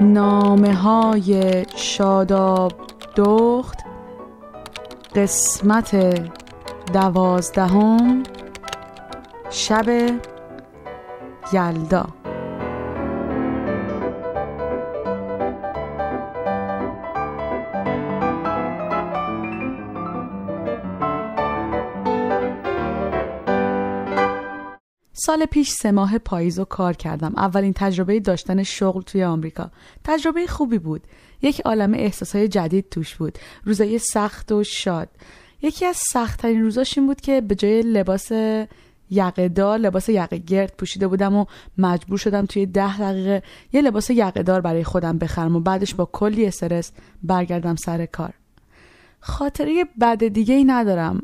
نامه های شاداب دخت قسمت دوازدهم شب یلدا. سال پیش سه ماه پاییز و کار کردم. اولین تجربه داشتن شغل توی آمریکا. تجربه خوبی بود. یک عالم احساسهای جدید توش بود. روزای سخت و شاد. یکی از سختترین روزاش این بود که به جای لباس یقه دار لباس یقه گرد پوشیده بودم و مجبور شدم توی ده دقیقه یه لباس یقه دار برای خودم بخرم و بعدش با کلی استرس برگردم سر کار. خاطره بد دیگه ای ندارم.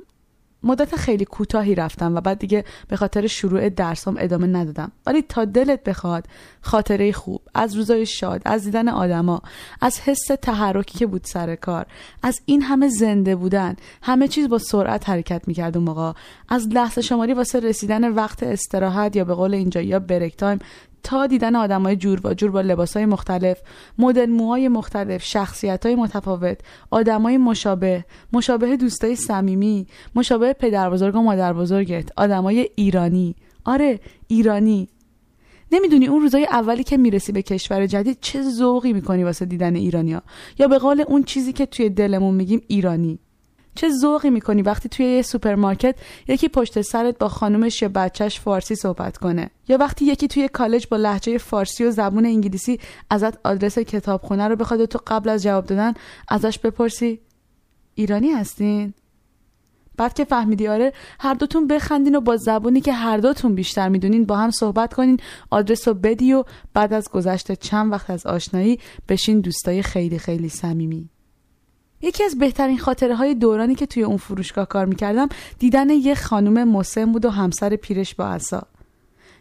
مدت خیلی کوتاهی رفتم و بعد دیگه به خاطر شروع درسام ادامه ندادم. ولی تا دلت بخواد خاطره خوب از روزای شاد از دیدن آدما از حس تحرکی که بود سر کار از این همه زنده بودن همه چیز با سرعت حرکت می‌کرد اون موقع از لحظه شماری واسه رسیدن وقت استراحت یا به قول اینجا یا بریک تایم تا دیدن آدمای جور و جور با لباسای مختلف مدل موهای مختلف شخصیت های متفاوت آدمای مشابه مشابه دوستای صمیمی مشابه پدر بزرگ و مادر بزرگت آدمای ایرانی. آره ایرانی. نمی‌دونی اون روزای اولی که می‌رسی به کشور جدید چه ذوقی می‌کنی واسه دیدن ایرانیا یا به قول اون چیزی که توی دلمون میگیم ایرانی. چه ذوقی می‌کنی وقتی توی یه سوپرمارکت یکی پشت سرت با خانومش یا بچهش فارسی صحبت کنه؟ یا وقتی یکی توی کالج با لهجه فارسی و زبون انگلیسی ازت آدرس کتابخونه رو بخواد تو قبل از جواب دادن ازش بپرسی ایرانی هستین؟ بعد که فهمیدی آره هر دوتون بخندین و با زبونی که هر دوتون بیشتر می‌دونین با هم صحبت کنین آدرس رو بدی و بعد از گذشته چند وقت از آشنایی بشین دوستای خیلی خیلی صمیمی. یکی از بهترین خاطره های دورانی که توی اون فروشگاه کار می‌کردم دیدن یه خانم مسن بود و همسر پیرش با عصا.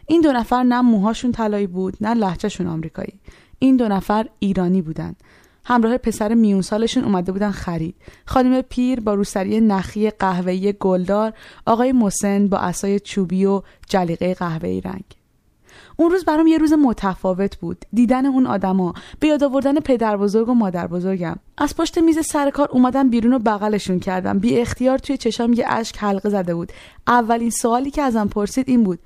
این دو نفر نه موهاشون طلایی بود نه لحجهشون آمریکایی. این دو نفر ایرانی بودن. همراه پسر میون سالشون اومده بودن خرید. خانم پیر با روسری نخی قهوه‌ای گلدار آقای مسن با عصای چوبی و جلیقه قهوه‌ای رنگ. اون روز برام یه روز متفاوت بود. دیدن اون آدما. به یاد آوردن پدر بزرگ و مادر بزرگم. از پشت میز سر کار اومدم بیرون و بغلشون کردم. بی اختیار توی چشام یه اشک حلقه زده بود. اولین سوالی که ازم پرسید این بود.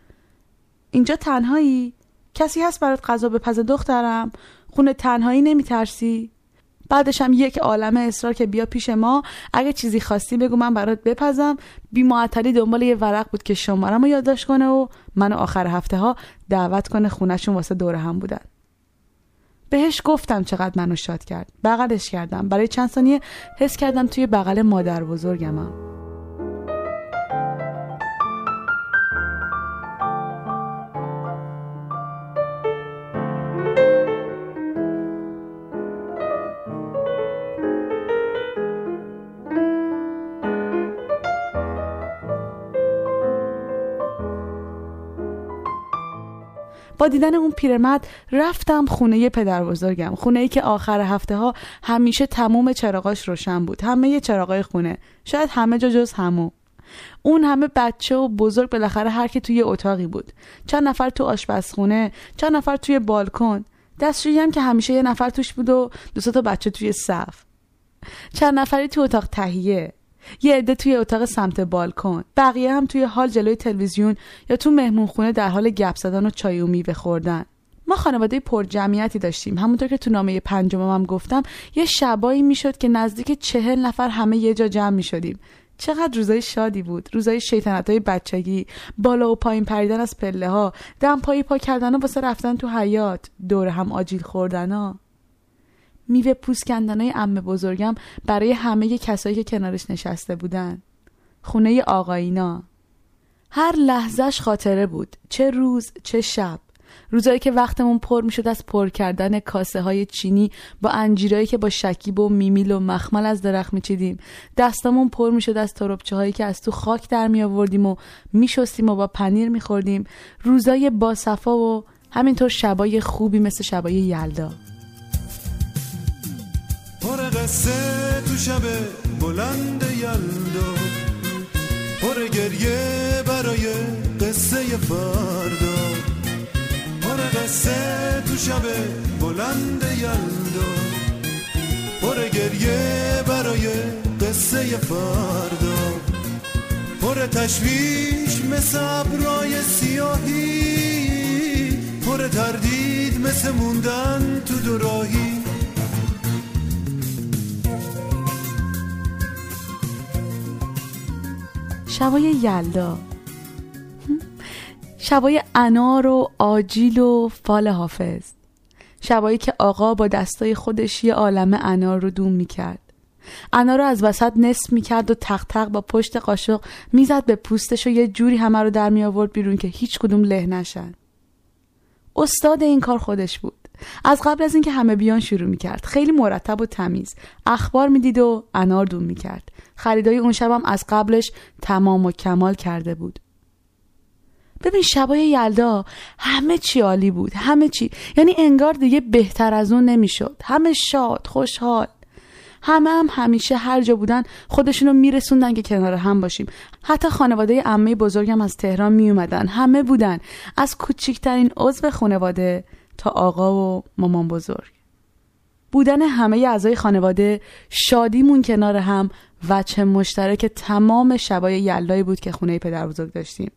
اینجا تنهایی؟ کسی هست برات غذا بپزه دخترم؟ خونه تنهایی نمیترسی؟ بعدش هم یک عالم اصرار که بیا پیش ما. اگه چیزی خواستی بگو من برات بپزم. بی معطلی دنبال یه ورق بود که شمارم رو یادداشت کنه و منو آخر هفته ها دعوت کنه خونشون واسه دور هم بودن. بهش گفتم چقدر منو شاد کرد. بغلش کردم. برای چند ثانیه حس کردم توی بغل مادر بزرگمم. با دیدن اون پیرمرد رفتم خونه پدر بزرگم خونه ای که آخر هفته ها همیشه تموم چراغاش روشن بود همه چراغای خونه شاید همه جا جز همو. اون همه بچه و بزرگ بالاخره هر کی توی اتاقی بود. چند نفر تو آشپزخونه چند نفر توی بالکن. دستشویی هم که همیشه یه نفر توش بود و دو تا بچه توی صف. چند نفری تو اتاق تهیه. یه عده توی اتاق سمت بالکن. بقیه هم توی حال جلوی تلویزیون یا تو مهمونخونه در حال گپ زدن و چای و میوه خوردن. ما خانواده پر جمعیتی داشتیم. همونطور که تو نامه پنجمم هم گفتم یه شبایی می‌شد که نزدیک چهل نفر همه یه جا جمع می‌شدیم. چقدر روزای شادی بود. روزای شیطنت های بچگی. بالا و پایین پریدن از پله ها دم پایی پا کردن و واسه رفتن تو حیات دور هم آجیل خوردن ها. میوه پوست کندنای امه بزرگم برای همه کسایی که کنارش نشسته بودن. خونه آقایینا هر لحظهش خاطره بود. چه روز چه شب. روزایی که وقتمون پر می‌شد از پر کردن کاسه های چینی با انجیرایی که با شکیب و میمیل و مخمل از درخت میچیدیم. دستمون پر می‌شد از تربچه هایی که از تو خاک در می آوردیم و میشستیم و با پنیر میخوردیم. روزای با صفا و همینطور شبای خوبی مثل شبای یلدا. پر قصه تو شب بلند یلدا. گریه برای قصه فردا. پر قصه تو شب بلند یلدا. پر گریه برای قصه فردا. پر تشویش مثل ابرای سیاهی. پر تردید مثل موندن تو دوراهی. شبای یلدا. شبای انار و آجیل و فال حافظ. شبایی که آقا با دستای خودش یه عالم انار رو دوم می‌کرد. انار رو از وسط نصف می‌کرد و تق تق با پشت قاشق می‌زد به پوستش و یه جوری همه رو در می آورد بیرون که هیچ کدوم له نشن. استاد این کار خودش بود. از قبل از اینکه همه بیان شروع می‌کرد. خیلی مرتب و تمیز. اخبار می‌دید و انار دوم می‌کرد. خریدای اون شبم از قبلش تمام و کمال کرده بود. ببین شبای یلدا همه چی عالی بود. همه چی. یعنی انگار دیگه بهتر از اون نمی‌شد. همه شاد خوشحال. همه هم همیشه هر جا بودن خودشونو میرسوندن که کنار هم باشیم. حتی خانواده عمه بزرگم از تهران میومدن همه بودن. از کوچکترین عضو خانواده تا آقا و مامان بزرگ. بودن همه اعضای خانواده شادیمون کنار هم وچه مشترک تمام شبای یلدایی بود که خونه پدر بزرگ داشتیم.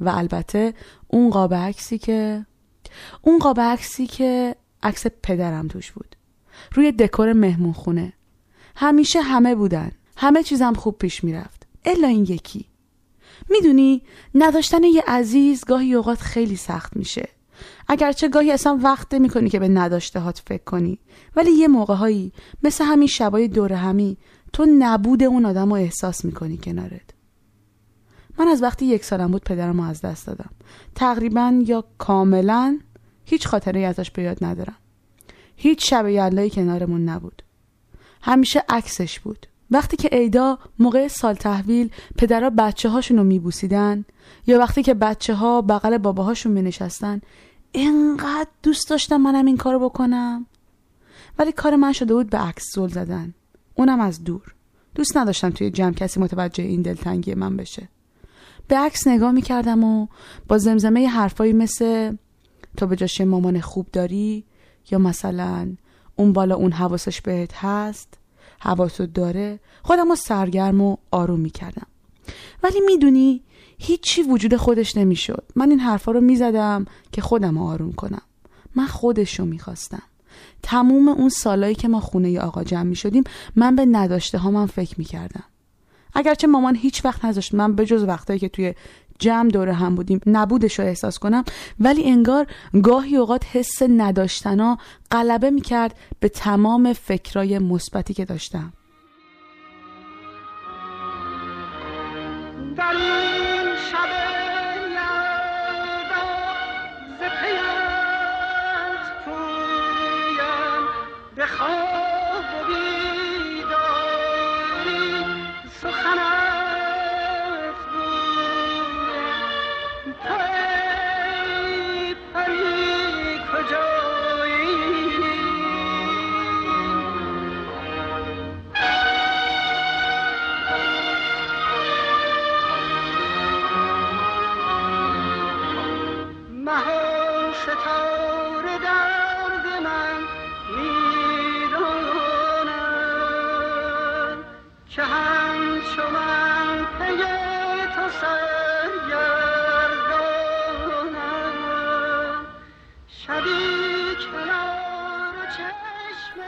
و البته اون قاب عکسی که اون قاب عکسی که عکس پدرم توش بود. روی دکور مهمون خونه. همیشه همه بودن. همه چیزم خوب پیش می‌رفت. الا این یکی. می‌دونی نداشتن یه عزیز گاهی اوقات خیلی سخت میشه. اگرچه گاهی اصلا وقت می‌کنی که به نداشته هات فکر کنی. ولی یه موقع هایی مثل همین شبای دور همی تو نبود اون آدم رو احساس می‌کنی کنارت. من از وقتی یک سالم بود پدرم از دست دادم. تقریبا یا کاملا هیچ خاطره ازش به یاد ندارم. هیچ شب یلایی کنارمون نبود. همیشه عکسش بود. وقتی که ایدا موقع سال تحویل پدرها بچه هاشون رو میبوسیدن یا وقتی که بچه ها بغل باباهاشون می نشستن انقدر دوست داشتم منم این کارو بکنم. ولی کار من شده بود به عکس زل زدن. اونم از دور. دوست نداشتم توی جمع کسی متوجه این دلتنگی من بشه. به عکس نگاه می‌کردم و با زمزمه حرفایی مثل تو به جاش مامان خوب داری یا مثلا اون بالا اون حواسش بهت هست حواسو داره خودم رو سرگرم و آروم می‌کردم. ولی می‌دونی هیچی وجود خودش نمی‌شد. من این حرفا رو می‌زدم که خودم رو آروم کنم. من خودش رو می‌خواستم. تموم اون سالایی که ما خونه آقا جمع می شدیم من به نداشته ها من فکر می کردم اگرچه مامان هیچ وقت نذاشت من به جز وقتایی که توی جمع دوره هم بودیم نبودش رو احساس کنم ولی انگار گاهی اوقات حس نداشتنا غلبه می‌کرد به تمام فکرای مثبتی که داشتم.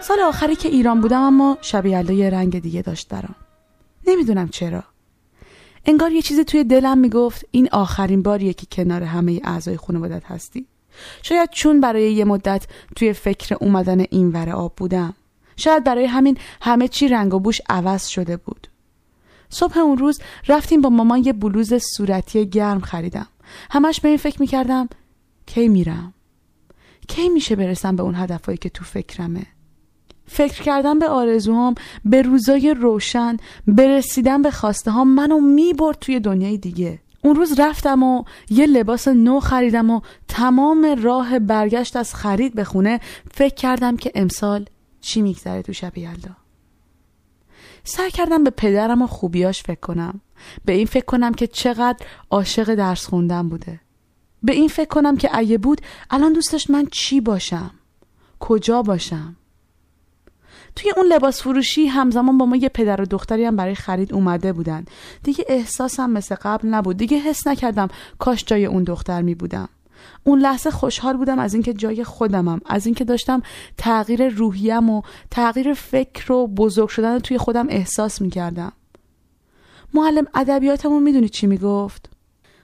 سال آخری که ایران بودم اما شب یلدا یه رنگ دیگه داشت برام. نمی‌دونم چرا. انگار یه چیزی توی دلم می‌گفت این آخرین باریه که کنار همه اعضای خانوادت هستی. شاید چون برای یه مدت توی فکر اومدن این ور آب بودم. شاید برای همین همه چی رنگ و بوش عوض شده بود. صبح اون روز رفتیم با مامان یه بلوز صورتی گرم خریدم. همش به این فکر می‌کردم کی میرم؟ کی میشه برسم به اون هدفهایی که تو فکرمه؟ فکر کردن به آرزوهام به روزای روشن برسیدن به خواسته ها منو می‌برد توی دنیای دیگه. اون روز رفتم و یه لباس نو خریدم و تمام راه برگشت از خرید به خونه. فکر کردم که امسال چی میگذره تو شب یلدا؟ سعی کردم به پدرم و خوبیاش فکر کنم. به این فکر کنم که چقدر عاشق درس خوندن بوده. به این فکر کنم که اگه بود الان دوست داشت من چی باشم؟ کجا باشم؟ توی اون لباس فروشی همزمان با ما یه پدر و دختری هم برای خرید اومده بودن. دیگه احساسم مثل قبل نبود. دیگه حس نکردم کاش جای اون دختر می بودم اون لحظه خوشحال بودم از اینکه جای خودمم از اینکه داشتم تغییر روحیم و تغییر فکر و بزرگ شدن رو توی خودم احساس می‌کردم. معلم ادبیاتمون می‌دونی چی می‌گفت؟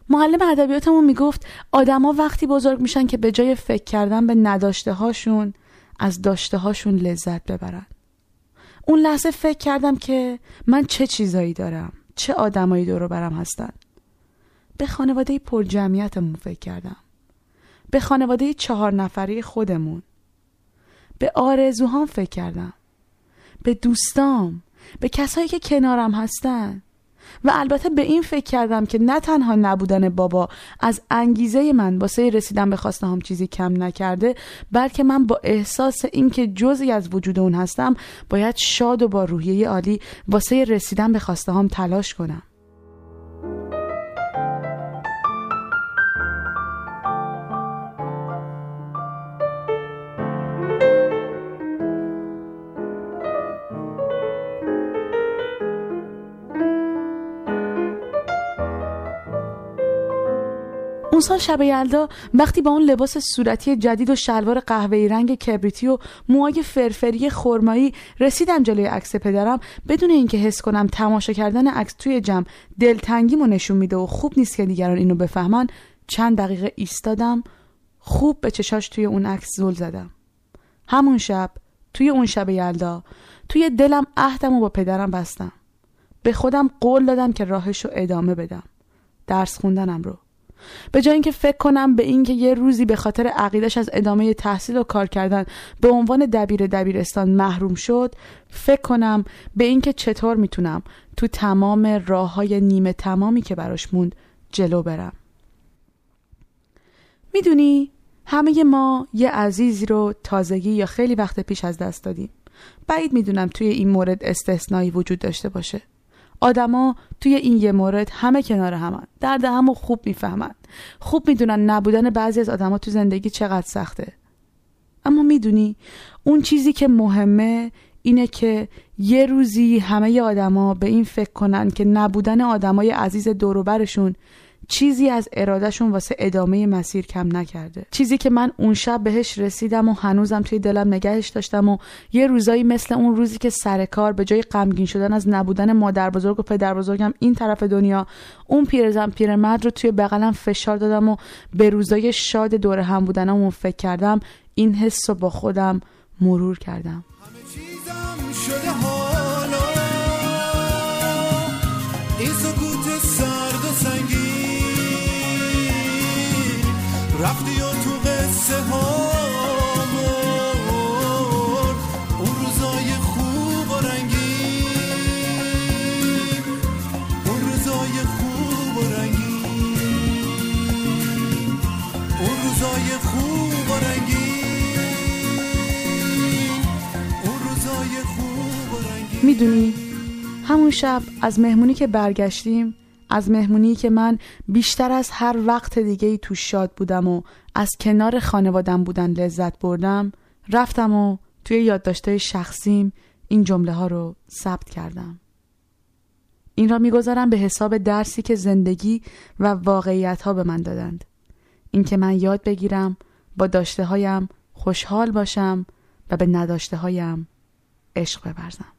معلم ادبیاتمون می‌گفت آدما وقتی بزرگ میشن که به جای فکر کردن به نداشته هاشون از داشته هاشون لذت ببرن. اون لحظه فکر کردم که من چه چیزایی دارم چه آدمایی دور برم هستن. به خانواده پر جمعیتمون فکر کردم. به خانواده چهار نفری خودمون. به آرزوهام فکر کردم. به دوستام. به کسایی که کنارم هستن. و البته به این فکر کردم که نه تنها نبودن بابا از انگیزه من واسه رسیدن به خواسته هم چیزی کم نکرده بلکه من با احساس اینکه جزی از وجود اون هستم باید شاد و با روحیه عالی واسه رسیدن به خواسته هم تلاش کنم. اون سال شب یلدا وقتی با اون لباس صورتی جدید و شلوار قهوه‌ای رنگ کبریتی و موهای فرفری خرمایی رسیدم جلوی عکس پدرم بدون اینکه حس کنم تماشا کردن عکس توی جمع دلتنگیمو نشون میده و خوب نیست که دیگران اینو بفهمن چند دقیقه ایستادم خوب به چشاش توی اون عکس زل زدم. همون شب توی اون شب یلدا توی دلم عهدم با پدرم بستم. به خودم قول دادم که راهش رو ادامه بدم. درس خوندنم رو. به جای اینکه فکر کنم به اینکه یه روزی به خاطر عقیدش از ادامه تحصیل و کار کردن به عنوان دبیر دبیرستان محروم شد فکر کنم به اینکه چطور می‌تونم تو تمام راه های نیمه تمامی که براش موند جلو برم. می‌دونی همه ما یه عزیزی رو تازگی یا خیلی وقت پیش از دست دادیم. بعید می‌دونم توی این مورد استثنایی وجود داشته باشه. آدما توی این یه مورد همه کنار همن. درد همو خوب می‌فهمن. خوب می‌دونن نبودن بعضی از آدما تو زندگی چقدر سخته. اما می‌دونی اون چیزی که مهمه اینه که یه روزی همه آدما به این فکر کنن که نبودن آدمای عزیز دوروبرشون چیزی از ارادهشون واسه ادامه مسیر کم نکرده. چیزی که من اون شب بهش رسیدم و هنوزم توی دلم نگهش داشتم و یه روزایی مثل اون روزی که سر کار به جای غمگین شدن از نبودن مادر بزرگ و پدر بزرگم این طرف دنیا اون پیرزن پیرمرد رو توی بغلم فشار دادم و به روزای شاد دور هم بودنم فکر کردم این حس رو با خودم مرور کردم. رفتی و تو قصه ها اون روزای خوب و رنگی اون روزای خوب و رنگی اون روزای خوب و رنگی اون روزای خوب و رنگی می‌دونی همون شب از مهمونی که برگشتیم از مهمونی که من بیشتر از هر وقت دیگه ای توش شاد بودم و از کنار خانوادم بودن لذت بردم رفتم و توی یادداشته شخصیم این جمله ها رو ثبت کردم. این را می‌گذارم به حساب درسی که زندگی و واقعیت ها به من دادند. اینکه من یاد بگیرم با داشته هایم خوشحال باشم و به نداشته هایم عشق ببرزم.